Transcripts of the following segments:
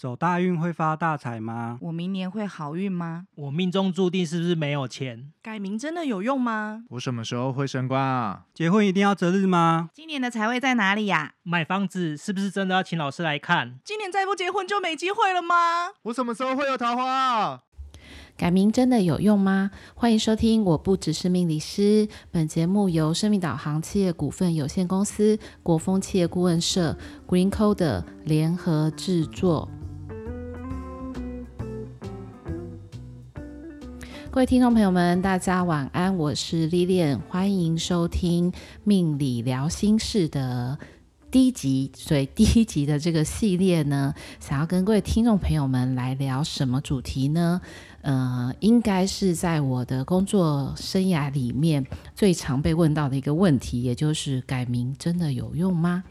走大运会发大财吗？我明年会好运吗？我命中注定是不是没有钱？改名真的有用吗？我什么时候会升官啊？结婚一定要择日吗？今年的财位在哪里呀？买房子是不是真的要请老师来看？今年再不结婚就没机会了吗？我什么时候会有桃花啊？改名真的有用吗？欢迎收听，我不只是命理师。本节目由生命导航企业股份有限公司、国风企业顾问社、GreenCoder 联合制作。各位听众朋友们，大家晚安，我是 Lilian，欢迎收听命理聊心事的第一集。所以第一集的这个系列呢，想要跟各位听众朋友们来聊什么主题呢？呃，应该是在我的工作生涯里面最常被问到的一个问题，也就是改名真的有用吗？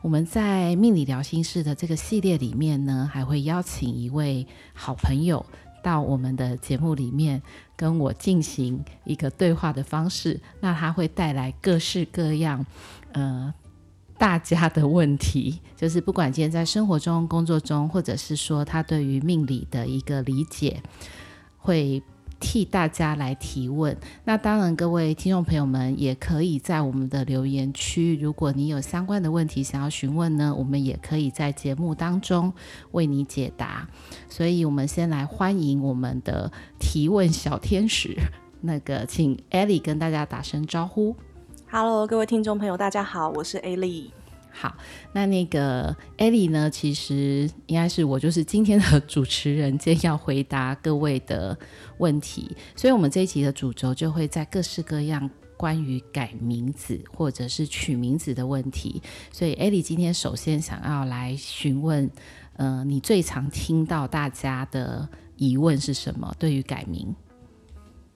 我们在命理聊心事的这个系列里面呢，还会邀请一位好朋友。到我们的节目里面跟我进行一个对话的方式，那它会带来各式各样，呃，大家的问题，就是不管今天在生活中、工作中，或者是说他对于命理的一个理解，会。替大家来提问，那当然，各位听众朋友们也可以在我们的留言区，如果你有相关的问题想要询问呢，我们也可以在节目当中为你解答。所以，我们先来欢迎我们的提问小天使，那个请 Ellie 跟大家打声招呼。Hello，各位听众朋友，大家好，我是 Ellie。好，那那个 Ellie 呢？其实应该是我，就是今天的 主持人，今天要回答各位的问题。所以，我们这一集的主轴就会在各式各样关于改名字或者是取名字的问题。所以，Ellie 今天首先想要来询问，呃，你最常听到大家的疑问是什么？对于改名，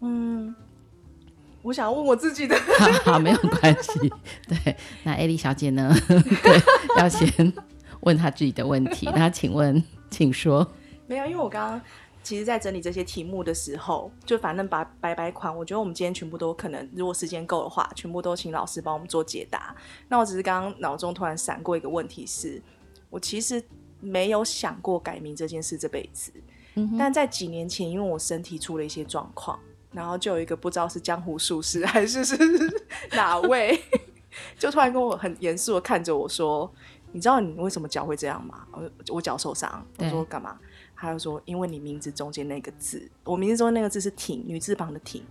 嗯。我想问我自己的，好，好，没有关系。对，那艾莉小姐呢？对，要先问她自己的问题。那请问，请说。没有，因为我刚刚其实，在整理这些题目的时候，就反正把白白款，我觉得我们今天全部都可能，如果时间够的话，全部都请老师帮我们做解答。那我只是刚刚脑中突然闪过一个问题是，是我其实没有想过改名这件事这辈子，嗯，但在几年前，因为我身体出了一些状况。然后就有一个不知道是江湖术士还是是哪位，就突然跟我很严肃的看着我说：“你知道你为什么脚会这样吗？”我我脚受伤。我说干嘛？他就说：“因为你名字中间那个字，我名字中间那个字是挺女字旁的挺。”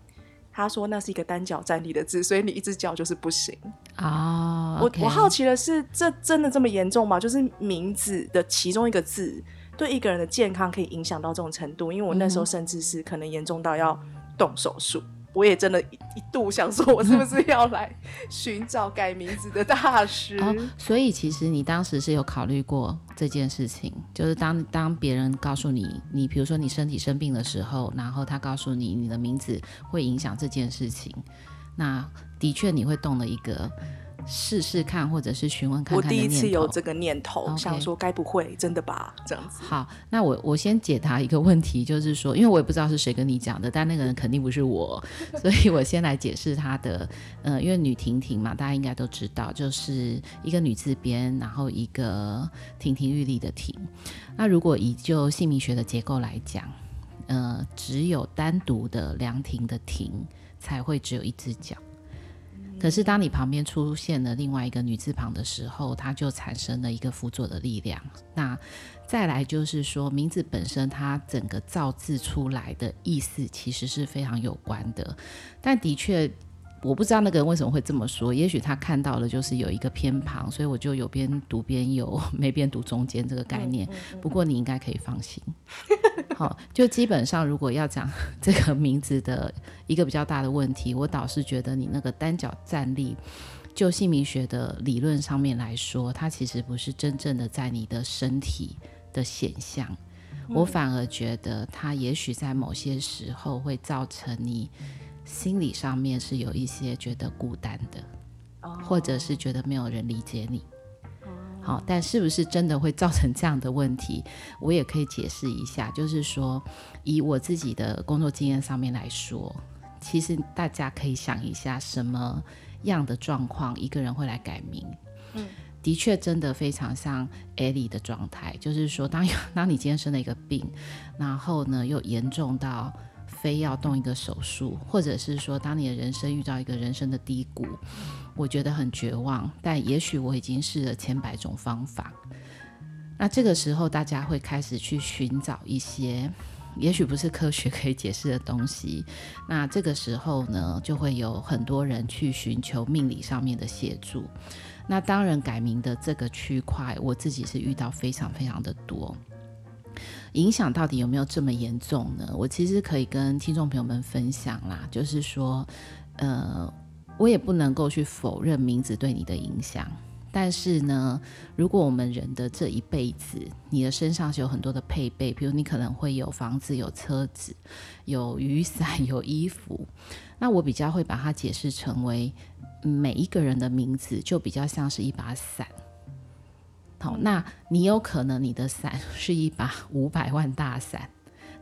他说那是一个单脚站立的字，所以你一只脚就是不行啊。Oh, okay. 我我好奇的是，这真的这么严重吗？就是名字的其中一个字对一个人的健康可以影响到这种程度？因为我那时候甚至是可能严重到要。动手术，我也真的一一度想说，我是不是要来寻找改名字的大师？所以其实你当时是有考虑过这件事情，就是当当别人告诉你，你比如说你身体生病的时候，然后他告诉你你的名字会影响这件事情，那的确你会动了一个。试试看，或者是询问看看。我第一次有这个念头.想说该不会真的吧？这样子。好，那我我先解答一个问题，就是说，因为我也不知道是谁跟你讲的，但那个人肯定不是我，所以我先来解释他的。呃，因为女婷婷嘛，大家应该都知道，就是一个女字边，然后一个亭亭玉立的亭。那如果以就姓名学的结构来讲，呃，只有单独的凉亭的亭才会只有一只脚。可是，当你旁边出现了另外一个女字旁的时候，它就产生了一个辅佐的力量。那再来就是说，名字本身它整个造字出来的意思其实是非常有关的，但的确。我不知道那个人为什么会这么说，也许他看到了就是有一个偏旁，所以我就有边读边有，没边读中间这个概念。不过你应该可以放心。好，就基本上如果要讲 这个名字的一个比较大的问题，我倒是觉得你那个单脚站立，就姓名学的理论上面来说，它其实不是真正的在你的身体的显象。我反而觉得它也许在某些时候会造成你。心理上面是有一些觉得孤单的，oh. 或者是觉得没有人理解你。好，oh. 但是不是真的会造成这样的问题？我也可以解释一下，就是说，以我自己的工作经验上面来说，其实大家可以想一下，什么样的状况一个人会来改名？嗯，的确真的非常像艾莉的状态，就是说当 当你今天生了一个病，然后呢又严重到非要动一个手术，或者是说当你的人生遇到一个人生的低谷，我觉得很绝望，但也许我已经试了千百种方法。那这个时候，大家会开始去寻找一些，也许不是科学可以解释的东西。那这个时候呢，就会有很多人去寻求命理上面的协助。那当然，改名的这个区块，我自己是遇到非常非常的多。影响到底有没有这么严重呢？我其实可以跟听众朋友们分享啦，就是说，呃，我也不能够去否认名字对你的影响。但是呢，如果我们人的这一辈子，你的身上是有很多的配备，比如你可能会有房子、有车子、有雨伞、有衣服，那我比较会把它解释成为每一个人的名字就比较像是一把伞。好，那你有可能你的伞是一把五百万大伞，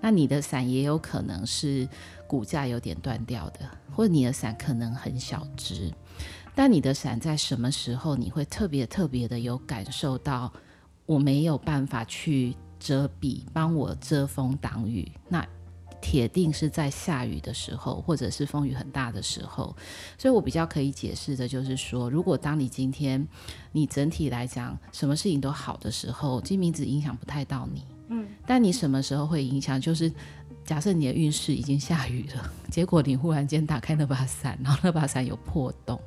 那你的伞也有可能是骨架有点断掉的，或者你的伞可能很小只。但你的伞在什么时候你会特别特别的有感受到？我没有办法去遮蔽，帮我遮风挡雨。那铁定是在下雨的时候，或者是风雨很大的时候。所以我比较可以解释的就是说，如果当你今天你整体来讲什么事情都好的时候，金名字影响不太到你。嗯。但你什么时候会影响？就是假设你的运势已经下雨了，结果你忽然间打开那把伞，然后那把伞有破洞。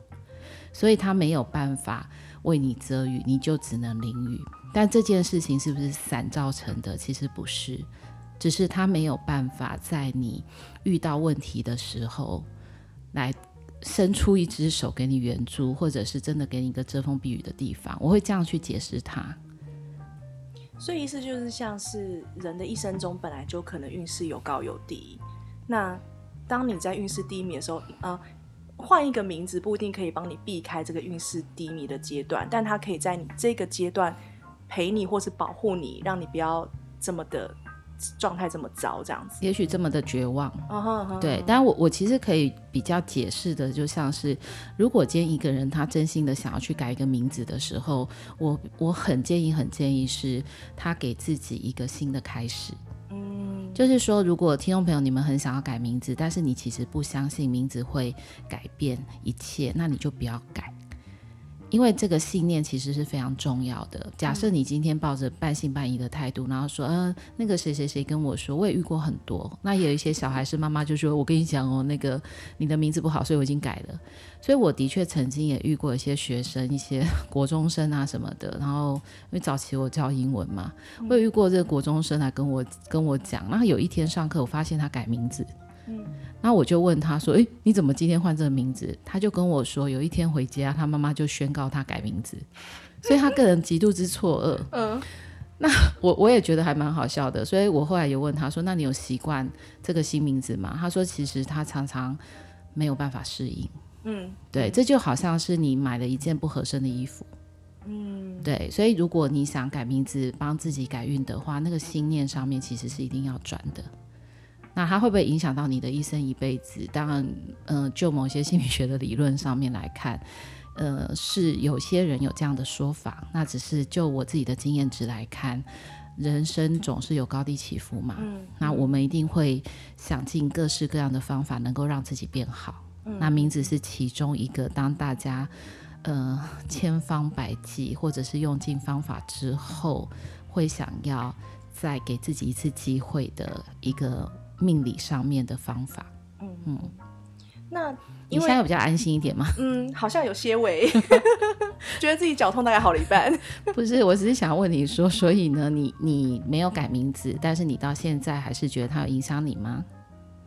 所以他没有办法为你遮雨，你就只能淋雨。但这件事情是不是伞造成的？其实不是，只是他没有办法在你遇到问题的时候来伸出一只手给你援助，或者是真的给你一个遮风避雨的地方。我会这样去解释他。所以意思就是，像是人的一生中本来就可能运势有高有低。那当你在运势低迷的时候，呃。换一个名字不一定可以帮你避开这个运势低迷的阶段，但它可以在你这个阶段陪你，或是保护你，让你不要这么的状态这么糟，这样子。也许这么的绝望。Uh huh, uh huh. 对，但我我其实可以比较解释的，就像是如果今天一个人他真心的想要去改一个名字的时候，我我很建议很建议是他给自己一个新的开始。就是说，如果听众朋友你们很想要改名字，但是你其实不相信名字会改变一切，那你就不要改。因为这个信念其实是非常重要的。假设你今天抱着半信半疑的态度，然后说，嗯、呃，那个谁谁谁跟我说，我也遇过很多。那也有一些小孩是妈妈就说，我跟你讲哦，那个你的名字不好，所以我已经改了。所以我的确曾经也遇过一些学生，一些 国中生啊什么的。然后因为早期我教英文嘛，我也遇过这个国中生来跟我跟我讲。然后有一天上课，我发现他改名字。嗯，然后我就问他说：“诶，你怎么今天换这个名字？”他就跟我说：“有一天回家，他妈妈就宣告他改名字，所以他个人极度之错愕。”嗯，那我我也觉得还蛮好笑的，所以我后来也问他说：“那你有习惯这个新名字吗？”他说：“其实他常常没有办法适应。”嗯，对，这就好像是你买了一件不合身的衣服。嗯，对，所以如果你想改名字帮自己改运的话，那个心念上面其实是一定要转的。那它会不会影响到你的一生一辈子？当然，嗯、呃，就某些心理学的理论上面来看，呃，是有些人有这样的说法。那只是就我自己的经验值来看，人生总是有高低起伏嘛。嗯。那我们一定会想尽各式各样的方法，能够让自己变好。嗯。那名字是其中一个，当大家呃千方百计或者是用尽方法之后，会想要再给自己一次机会的一个。命理上面的方法，嗯嗯，那你现在有比较安心一点吗？嗯，好像有些微，觉得自己脚痛大概好了一半。不是，我只是想问你说，所以呢，你你没有改名字，但是你到现在还是觉得它有影响你吗？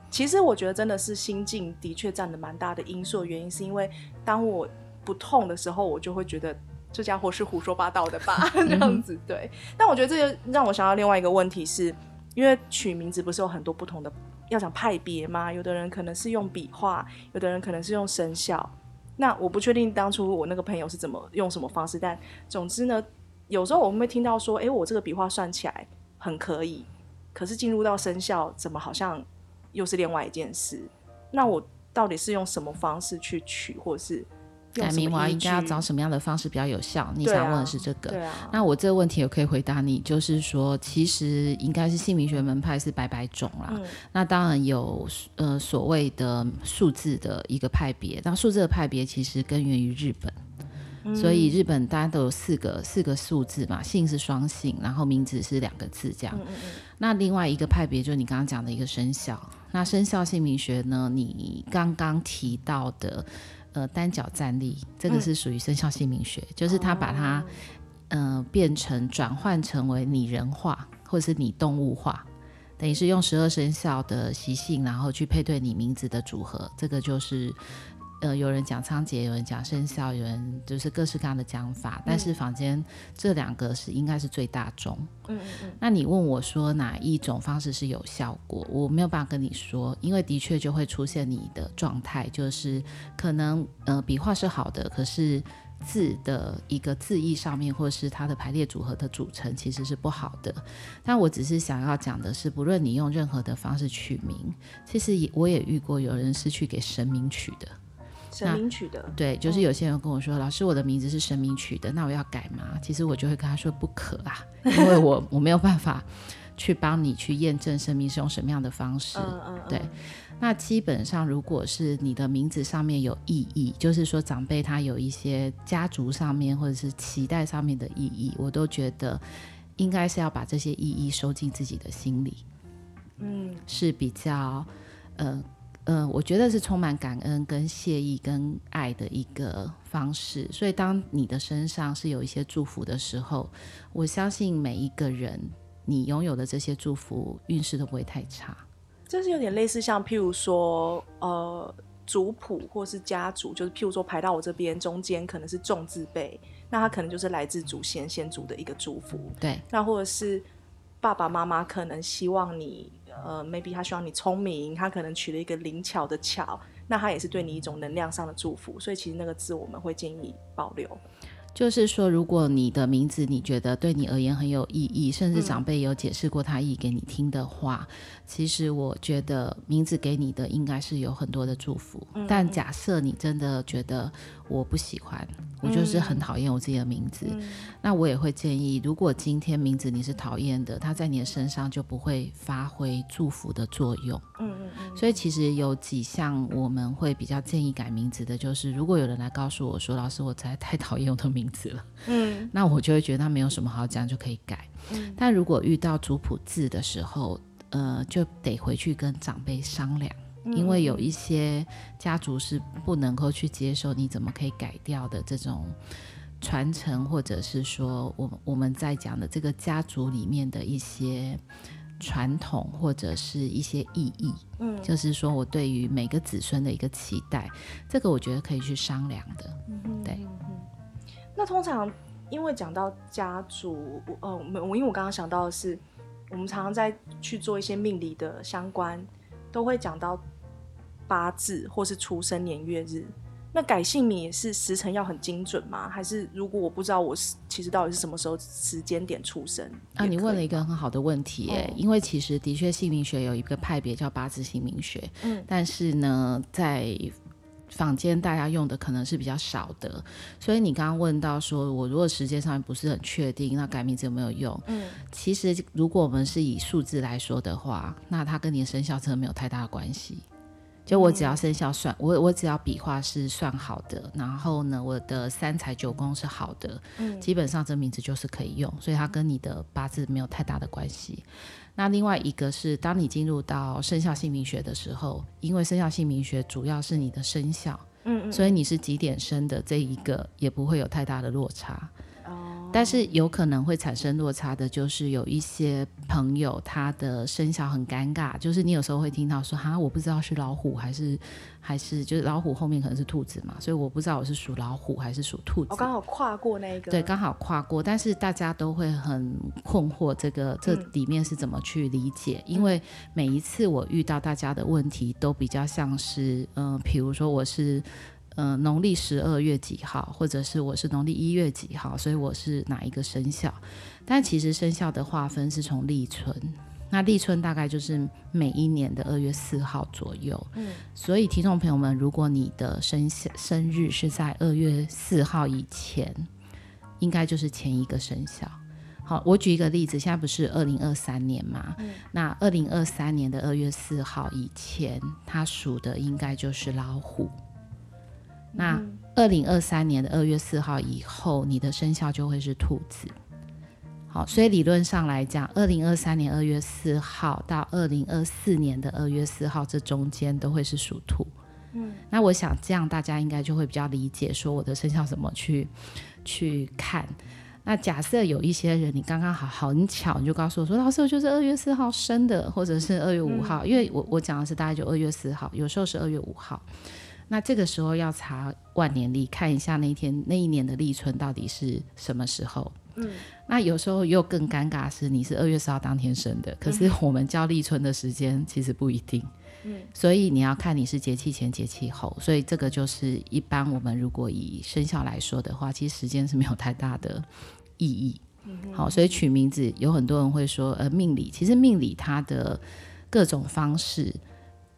其实我觉得真的是心境的确占了蛮大的因素，原因是因为当我不痛的时候，我就会觉得这家伙是胡说八道的吧，这样子对。但我觉得这个让我想到另外一个问题是。因为取名字不是有很多不同的，要讲派别吗？有的人可能是用笔画，有的人可能是用生肖。那我不确定当初我那个朋友是怎么用什么方式，但总之呢，有时候我们会听到说，诶，我这个笔画算起来很可以，可是进入到生肖，怎么好像又是另外一件事？那我到底是用什么方式去取，或是改名娃应该要找什么样的方式比较有效？你想问的是这个。对啊。那我这个问题也可以回答你，就是说，其实应该是姓名学门派是百百种啦。嗯、那当然有呃所谓的数字的一个派别，那数字的派别其实根源于日本。所以日本大家都有四个四个数字嘛，姓是双姓，然后名字是两个字这样。嗯嗯嗯。那另外一个派别就是你刚刚讲的一个生肖，那生肖姓名学呢，你刚刚提到的呃单脚站立，这个是属于生肖姓名学，嗯、就是他把它呃变成转换成为拟人化或者是拟动物化，等于是用十二生肖的习性，然后去配对你名字的组合，这个就是。呃，有人讲仓颉，有人讲生肖，有人就是各式各样的讲法。嗯、但是坊间这两个是应该是最大众。嗯嗯嗯。那你问我说哪一种方式是有效果？我没有办法跟你说，因为的确就会出现你的状态，就是可能呃笔画是好的，可是字的一个字意上面，或是它的排列组合的组成其实是不好的。但我只是想要讲的是，不论你用任何的方式取名，其实也我也遇过有人是去给神明取的。神明取的，对，就是有些人跟我说，哦、老师，我的名字是神明取的，那我要改吗？其实我就会跟他说不可啊，因为我 我没有办法去帮你去验证神明是用什么样的方式。嗯嗯嗯对，那基本上如果是你的名字上面有意义，就是说长辈他有一些家族上面或者是期待上面的意义，我都觉得应该是要把这些意义收进自己的心里。嗯，是比较呃。嗯、呃，我觉得是充满感恩、跟谢意、跟爱的一个方式。所以，当你的身上是有一些祝福的时候，我相信每一个人，你拥有的这些祝福运势都不会太差。这是有点类似像，譬如说，呃，族谱或是家族，就是譬如说排到我这边中间可能是重字辈，那他可能就是来自祖先先祖的一个祝福。对，那或者是爸爸妈妈可能希望你。呃，maybe 他希望你聪明，他可能取了一个灵巧的巧，那他也是对你一种能量上的祝福，所以其实那个字我们会建议保留。就是说，如果你的名字你觉得对你而言很有意义，甚至长辈有解释过他意给你听的话，嗯、其实我觉得名字给你的应该是有很多的祝福。嗯、但假设你真的觉得我不喜欢，我就是很讨厌我自己的名字，嗯、那我也会建议，如果今天名字你是讨厌的，它在你的身上就不会发挥祝福的作用。嗯嗯嗯。所以其实有几项我们会比较建议改名字的，就是如果有人来告诉我说，老师，我实在太讨厌我的名字了，嗯，那我就会觉得他没有什么好讲，就可以改。嗯。但如果遇到族谱字的时候，呃，就得回去跟长辈商量。因为有一些家族是不能够去接受你怎么可以改掉的这种传承，或者是说我我们在讲的这个家族里面的一些传统或者是一些意义，嗯，就是说我对于每个子孙的一个期待，这个我觉得可以去商量的，嗯，对。那通常因为讲到家族，呃，我因为我刚刚想到的是，我们常常在去做一些命理的相关，都会讲到。八字或是出生年月日，那改姓名也是时辰要很精准吗？还是如果我不知道我是其实到底是什么时候时间点出生？啊，你问了一个很好的问题因为其实的确姓名学有一个派别叫八字姓名学，嗯，但是呢，在坊间大家用的可能是比较少的，所以你刚刚问到说我如果时间上面不是很确定，那改名字有没有用？嗯，其实如果我们是以数字来说的话，那它跟你的生肖真的没有太大的关系。就我只要生肖算，我我只要笔画是算好的，然后呢，我的三才九宫是好的，嗯，基本上这名字就是可以用，所以它跟你的八字没有太大的关系。那另外一个是，当你进入到生肖姓名学的时候，因为生肖姓名学主要是你的生肖，嗯，嗯，所以你是几点生的这一个也不会有太大的落差。但是有可能会产生落差的，就是有一些朋友他的生肖很尴尬，就是你有时候会听到说哈，我不知道是老虎还是还是就是老虎后面可能是兔子嘛，所以我不知道我是属老虎还是属兔子。我刚好跨过那个。对，刚好跨过，但是大家都会很困惑，这个这里面是怎么去理解？嗯、因为每一次我遇到大家的问题都比较像是，嗯、呃，比如说我是。嗯，农历十二月几号，或者是我是农历一月几号，所以我是哪一个生肖？但其实生肖的划分是从立春，那立春大概就是每一年的二月四号左右。嗯，所以听众朋友们，如果你的生生日是在二月四号以前，应该就是前一个生肖。好，我举一个例子，现在不是二零二三年嘛？嗯，那二零二三年的二月四号以前，它属的应该就是老虎。那二零二三年的二月四号以后，你的生肖就会是兔子。好，所以理论上来讲，二零二三年二月四号到二零二四年的二月四号这中间都会是属兔。嗯，那我想这样大家应该就会比较理解，说我的生肖怎么去去看。那假设有一些人，你刚刚好好很巧，你就告诉我说，老师，我就是二月四号生的，或者是二月五号，嗯、因为我我讲的是大概就二月四号，有时候是二月五号。那这个时候要查万年历，看一下那一天那一年的立春到底是什么时候。嗯，那有时候又更尴尬是你是二月十号当天生的，可是我们叫立春的时间其实不一定。嗯，所以你要看你是节气前节气后，所以这个就是一般我们如果以生肖来说的话，其实时间是没有太大的。意义，好，所以取名字有很多人会说，呃，命理其实命理它的各种方式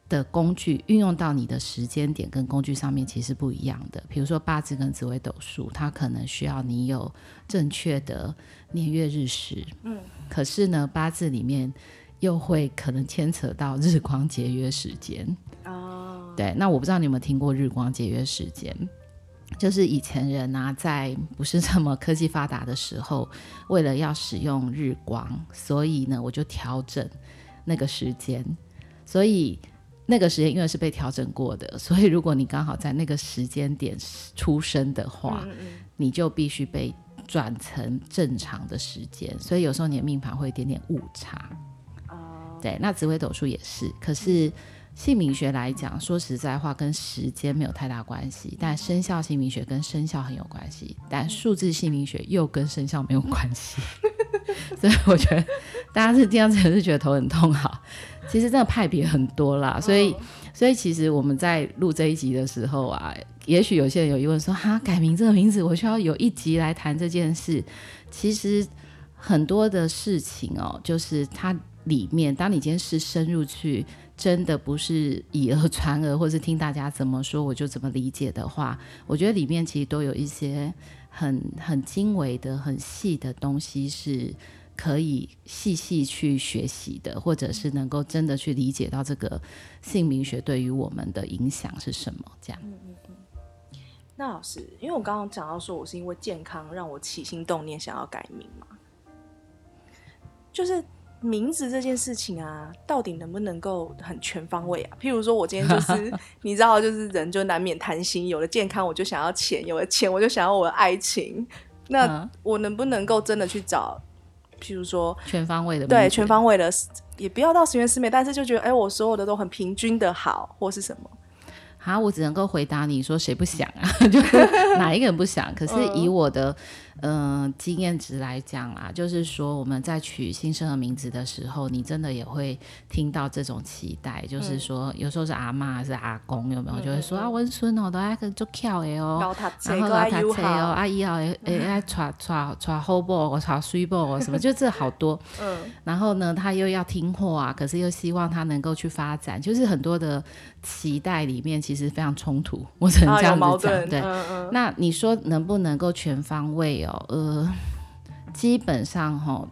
的工具运用到你的时间点跟工具上面其实不一样的。比如说八字跟紫微斗数，它可能需要你有正确的年月日时，嗯，可是呢，八字里面又会可能牵扯到日光节约时间哦。对，那我不知道你有没有听过日光节约时间。就是以前人啊，在不是这么科技发达的时候，为了要使用日光，所以呢，我就调整那个时间。所以那个时间因为是被调整过的，所以如果你刚好在那个时间点出生的话，嗯嗯，你就必须被转成正常的时间。所以有时候你的命盘会有一点点误差。哦，对，那紫微斗数也是，可是。姓名学来讲，说实在话，跟时间没有太大关系；但生肖姓名学跟生肖很有关系，但数字姓名学又跟生肖没有关系。所以我觉得大家是这样子，是觉得头很痛哈。其实真的派别很多啦，所以所以其实我们在录这一集的时候啊，也许有些人有疑问说：哈，改名这个名字，我需要有一集来谈这件事。其实很多的事情哦，就是它里面，当你今天是深入去。真的不是以讹传讹，或是听大家怎么说我就怎么理解的话，我觉得里面其实都有一些很很精微的、很细的东西，是可以细细去学习的，或者是能够真的去理解到这个姓名学对于我们的影响是什么。这样。嗯嗯嗯。那老师，因为我刚刚讲到说我是因为健康让我起心动念想要改名嘛，就是。名字这件事情啊，到底能不能够很全方位啊？譬如说，我今天就是 你知道，就是人就难免贪心，有了健康我就想要钱，有了钱我就想要我的爱情。那我能不能够真的去找，譬如说全方位的，对，全方位的，也不要到十全十美，但是就觉得哎，我所有的都很平均的好，或是什么？好，我只能够回答你说，谁不想啊？就 哪一个人不想？可是以我的。嗯、呃，经验值来讲啊，就是说我们在取新生儿名字的时候，你真的也会听到这种期待，嗯、就是说有时候是阿妈还是阿公，有没有？嗯、就会说、嗯、啊，温孙哦，都爱做巧的哦，然后老他车哦，阿姨哦，诶爱带带带好宝，带水宝什么，就这好多。嗯。然后呢，他又要听话，可是又希望他能够去发展，就是很多的期待里面其实非常冲突，我只能这样子讲。啊、对，嗯嗯。那你说能不能够全方位哦？呃，基本上哈，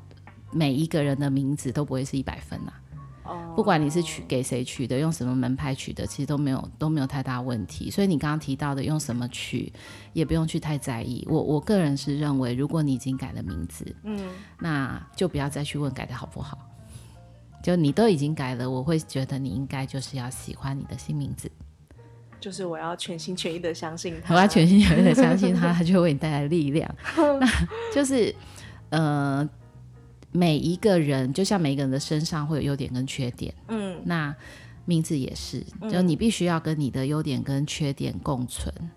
每一个人的名字都不会是一百分呐。不管你是取给谁取的，用什么门派取的，其实都没有都没有太大问题。所以你刚刚提到的用什么取，也不用去太在意。我我个人是认为，如果你已经改了名字，嗯，那就不要再去问改的好不好。就你都已经改了，我会觉得你应该就是要喜欢你的新名字。就是我要全心全意的相信他，我要全心全意的相信他，他就会为你带来力量。那就是，呃，每一个人就像每一个人的身上会有优点跟缺点，嗯，那名字也是，就你必须要跟你的优点跟缺点共存，嗯，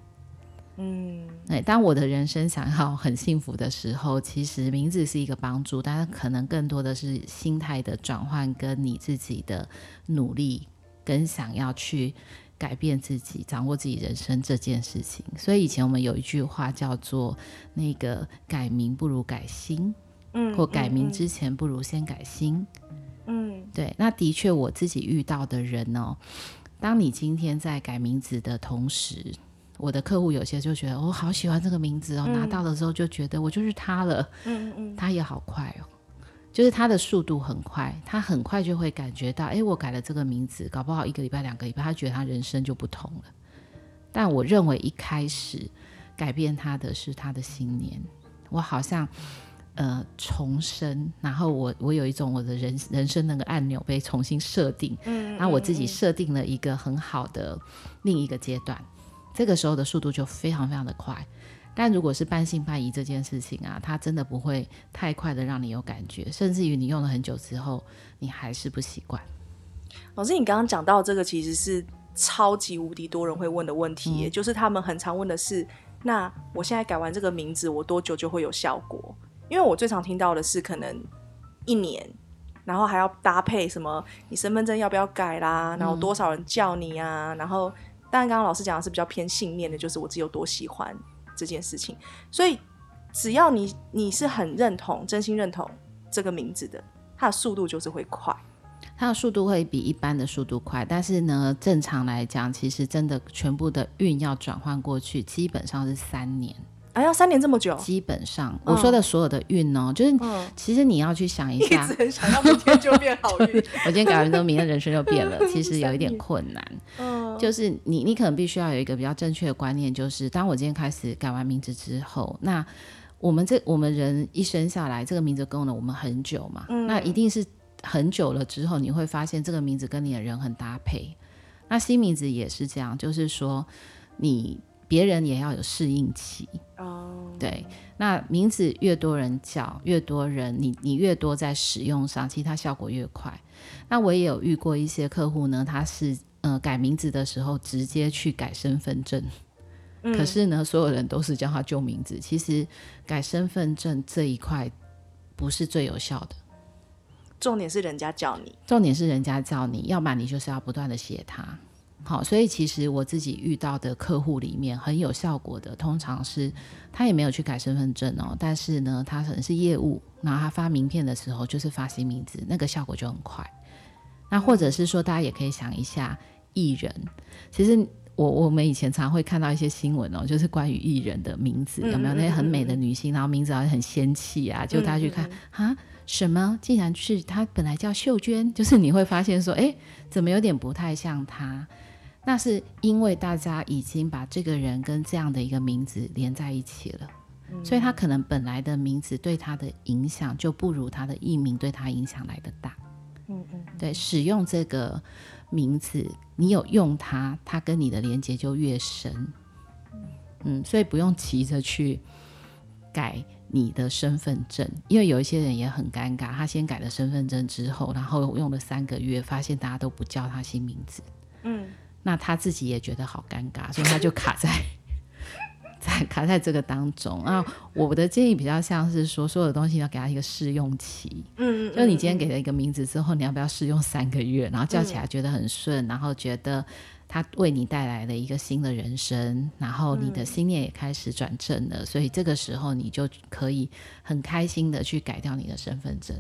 哎，当我的人生想要很幸福的时候，其实名字是一个帮助，但是可能更多的是心态的转换，跟你自己的努力跟想要去。改变自己，掌握自己人生这件事情，所以以前我们有一句话叫做“那个改名不如改心”，嗯，或改名之前不如先改心，嗯，对，那的确我自己遇到的人哦，当你今天在改名字的同时，我的客户有些就觉得我、哦、好喜欢这个名字哦，嗯、拿到的时候就觉得我就是他了。嗯嗯，他也好快哦，就是他的速度很快，他很快就会感觉到，哎，我改了这个名字，搞不好一个礼拜、两个礼拜，他觉得他人生就不同了。但我认为一开始改变他的是他的信念，我好像。呃，重生，然后我我有一种我的人人生那个按钮被重新设定，嗯，那我自己设定了一个很好的另一个阶段，这个时候的速度就非常非常的快。但如果是半信半疑这件事情啊，它真的不会太快的让你有感觉，甚至于你用了很久之后，你还是不习惯。老师，你刚刚讲到这个其实是超级无敌多人会问的问题，嗯，就是他们很常问的是，那我现在改完这个名字，我多久就会有效果？因为我最常听到的是可能一年，然后还要搭配什么，你身份证要不要改啦，然后多少人叫你啊，嗯、然后当然刚刚老师讲的是比较偏信念的，就是我自己有多喜欢这件事情，所以只要你你是很认同、真心认同这个名字的，它的速度就是会快，它的速度会比一般的速度快，但是呢，正常来讲，其实真的全部的运要转换过去，基本上是三年。还要三年这么久？基本上，我说的所有的运哦，就是其实你要去想一下，一直很想要明天就变好运。我今天改完之后，明天人生就变了，其实有一点困难。嗯，就是你，你可能必须要有一个比较正确的观念，就是当我今天开始改完名字之后，那我们这我们人一生下来，这个名字跟了我们很久嘛，那一定是很久了之后，你会发现这个名字跟你的人很搭配。那新名字也是这样，就是说你。别人也要有适应期哦，oh. 对，那名字越多人叫，越多人你你越多在使用上，其实它效果越快。那我也有遇过一些客户呢，他是呃改名字的时候直接去改身份证，嗯、可是呢，所有人都是叫他旧名字。其实改身份证这一块不是最有效的，重点是人家叫你，重点是人家叫你，要不然你就是要不断的写他。好，所以其实我自己遇到的客户里面很有效果的，通常是他也没有去改身份证哦，但是呢，他可能是业务，然后他发名片的时候就是发新名字，那个效果就很快。那或者是说，大家也可以想一下艺人，其实我我们以前常会看到一些新闻哦，就是关于艺人的名字有没有那些很美的女星，然后名字好像很仙气啊，就大家去看啊，什么竟然是她本来叫秀娟，就是你会发现说，哎，怎么有点不太像她。那是因为大家已经把这个人跟这样的一个名字连在一起了，嗯、所以他可能本来的名字对他的影响就不如他的艺名对他影响来得大。嗯嗯，对，使用这个名字，你有用它，它跟你的连接就越深。嗯，所以不用急着去改你的身份证，因为有一些人也很尴尬，他先改了身份证之后，然后用了三个月，发现大家都不叫他新名字。嗯。那他自己也觉得好尴尬，所以他就卡在在卡在这个当中啊。我的建议比较像是说，所有的东西要给他一个试用期。嗯嗯，就你今天给了一个名字之后，你要不要试用三个月，然后叫起来觉得很顺，然后觉得他为你带来了一个新的人生，然后你的心念也开始转正了，所以这个时候你就可以很开心的去改掉你的身份证。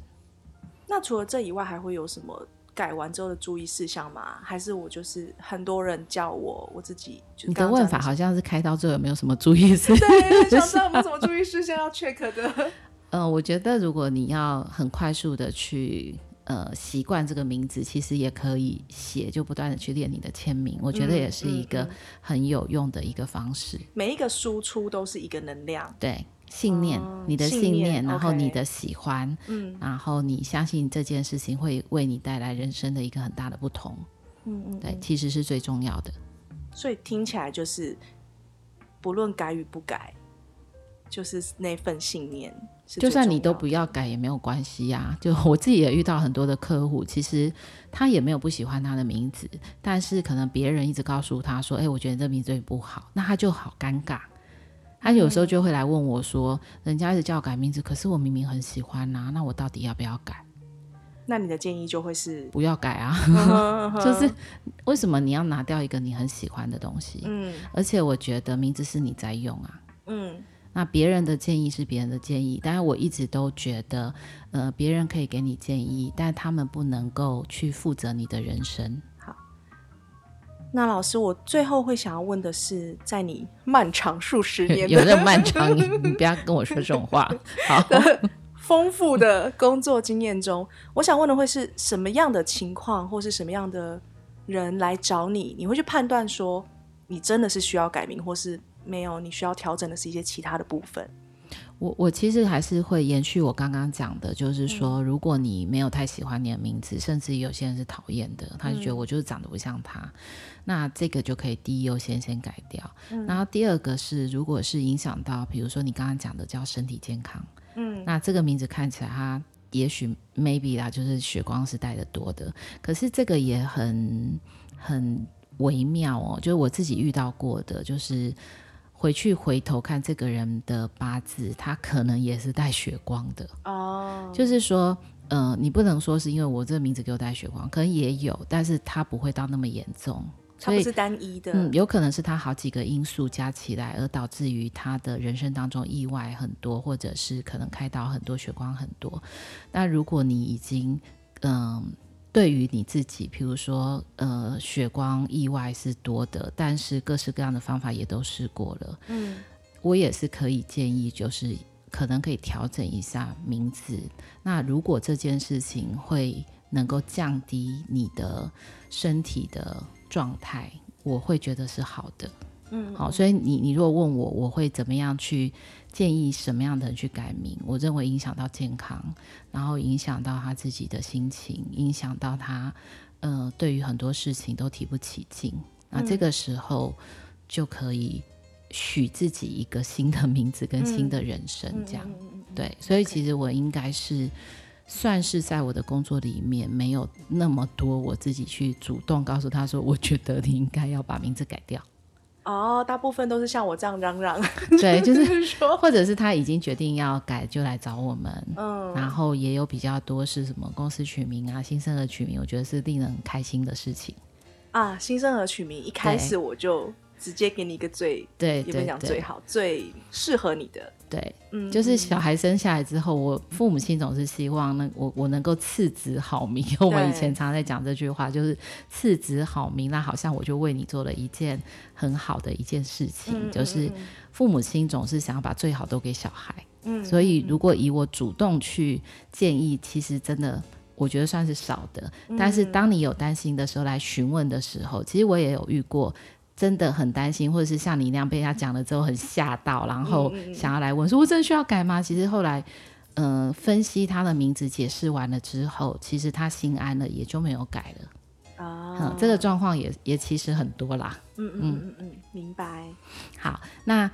那除了这以外，还会有什么？改完之后的注意事项吗？还是我就是很多人叫我，我自己就？你的问法好像是开刀之后有没有什么注意事项？对，想知道有没有什么注意事项要 check 的。呃，我觉得如果你要很快速的去呃习惯这个名字，其实也可以写，就不断的去练你的签名。我觉得也是一个很有用的一个方式。嗯嗯嗯、每一个输出都是一个能量。对。信念，哦、你的信念，然后你的喜欢，嗯，然后你相信这件事情会为你带来人生的一个很大的不同，嗯嗯，对，其实是最重要的。所以听起来就是，不论改与不改，就是那份信念。就算你都不要改也没有关系呀、啊。就我自己也遇到很多的客户，其实他也没有不喜欢他的名字，但是可能别人一直告诉他说：“哎、欸，我觉得这名字不好。”那他就好尴尬。他有时候就会来问我说：“人家一直叫我改名字，可是我明明很喜欢呐，那我到底要不要改？”那你的建议就会是不要改啊，就是为什么你要拿掉一个你很喜欢的东西？嗯，而且我觉得名字是你在用啊，嗯，那别人的建议是别人的建议，但是我一直都觉得，呃，别人可以给你建议，但他们不能够去负责你的人生。好，那老师，我最后会想要问的是，在你漫长数十年有那么漫长，你你不要跟我说这种话。好，丰富的工作经验中，我想问的会是什么样的情况，或是什么样的人来找你，你会去判断说，你真的是需要改名，或是没有，你需要调整的是一些其他的部分。我我其实还是会延续我刚刚讲的，就是说，如果你没有太喜欢你的名字，嗯、甚至有些人是讨厌的，他就觉得我就是长得不像他，嗯、那这个就可以第一优先先改掉。嗯、然后第二个是，如果是影响到，比如说你刚刚讲的叫身体健康，嗯，那这个名字看起来他也许 maybe 啦，就是血光是带的多的，可是这个也很很微妙哦，就是我自己遇到过的，就是。回去回头看这个人的八字，他可能也是带血光的哦。Oh. 就是说，呃，你不能说是因为我这个名字给我带血光，可能也有，但是他不会到那么严重。他不是单一的，嗯，有可能是他好几个因素加起来，而导致于他的人生当中意外很多，或者是可能开刀很多，血光很多。那如果你已经，嗯、呃。对于你自己，譬如说，呃，血光意外是多的，但是各式各样的方法也都试过了。嗯，我也是可以建议，就是可能可以调整一下名字。那如果这件事情会能够降低你的身体的状态，我会觉得是好的。嗯，好，所以你你如果问我，我会怎么样去建议什么样的人去改名？我认为影响到健康，然后影响到他自己的心情，影响到他，呃，对于很多事情都提不起劲。那这个时候就可以许自己一个新的名字跟新的人生，这样。对，所以其实我应该是算是在我的工作里面没有那么多我自己去主动告诉他说，我觉得你应该要把名字改掉。哦，大部分都是像我这样嚷嚷，对，就是说，或者是他已经决定要改，就来找我们。嗯，然后也有比较多是什么公司取名啊，新生儿取名，我觉得是令人很开心的事情啊。新生儿取名一开始我就直接给你一个最对，也不讲最好、最适合你的？对，嗯，就是小孩生下来之后，我父母亲总是希望那我我能够赐子好名。我们以前常在讲这句话，就是赐子好名，那好像我就为你做了一件很好的一件事情。嗯，就是父母亲总是想要把最好都给小孩。嗯，所以如果以我主动去建议，其实真的我觉得算是少的。但是当你有担心的时候来询问的时候，其实我也有遇过。真的很担心，或者是像你那样被他讲了之后很吓到，然后想要来问说：“我真的需要改吗？”其实后来，嗯、呃，分析他的名字解释完了之后，其实他心安了，也就没有改了。啊、这个状况也也其实很多啦。嗯嗯嗯嗯，明白。好，那。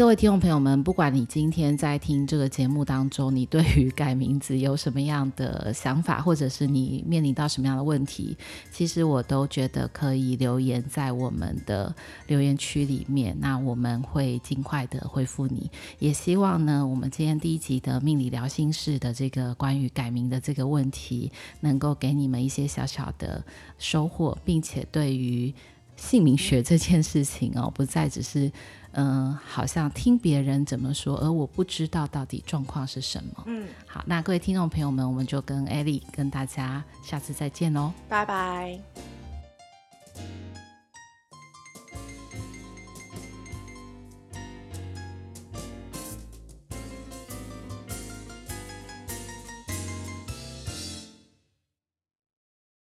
各位听众朋友们，不管你今天在听这个节目当中，你对于改名字有什么样的想法，或者是你面临到什么样的问题，其实我都觉得可以留言在我们的留言区里面，那我们会尽快的回复你。也希望呢，我们今天第一集的命理聊心室的这个关于改名的这个问题，能够给你们一些小小的收获，并且对于姓名学这件事情哦，不再只是。嗯，好像听别人怎么说，而我不知道到底状况是什么。嗯，好，那各位听众朋友们，我们就跟艾莉跟大家下次再见喽，拜拜。